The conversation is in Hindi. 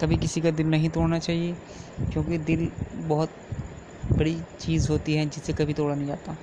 कभी किसी का दिल नहीं तोड़ना चाहिए, क्योंकि दिल बहुत बड़ी चीज़ होती है जिसे कभी तोड़ा नहीं जाता।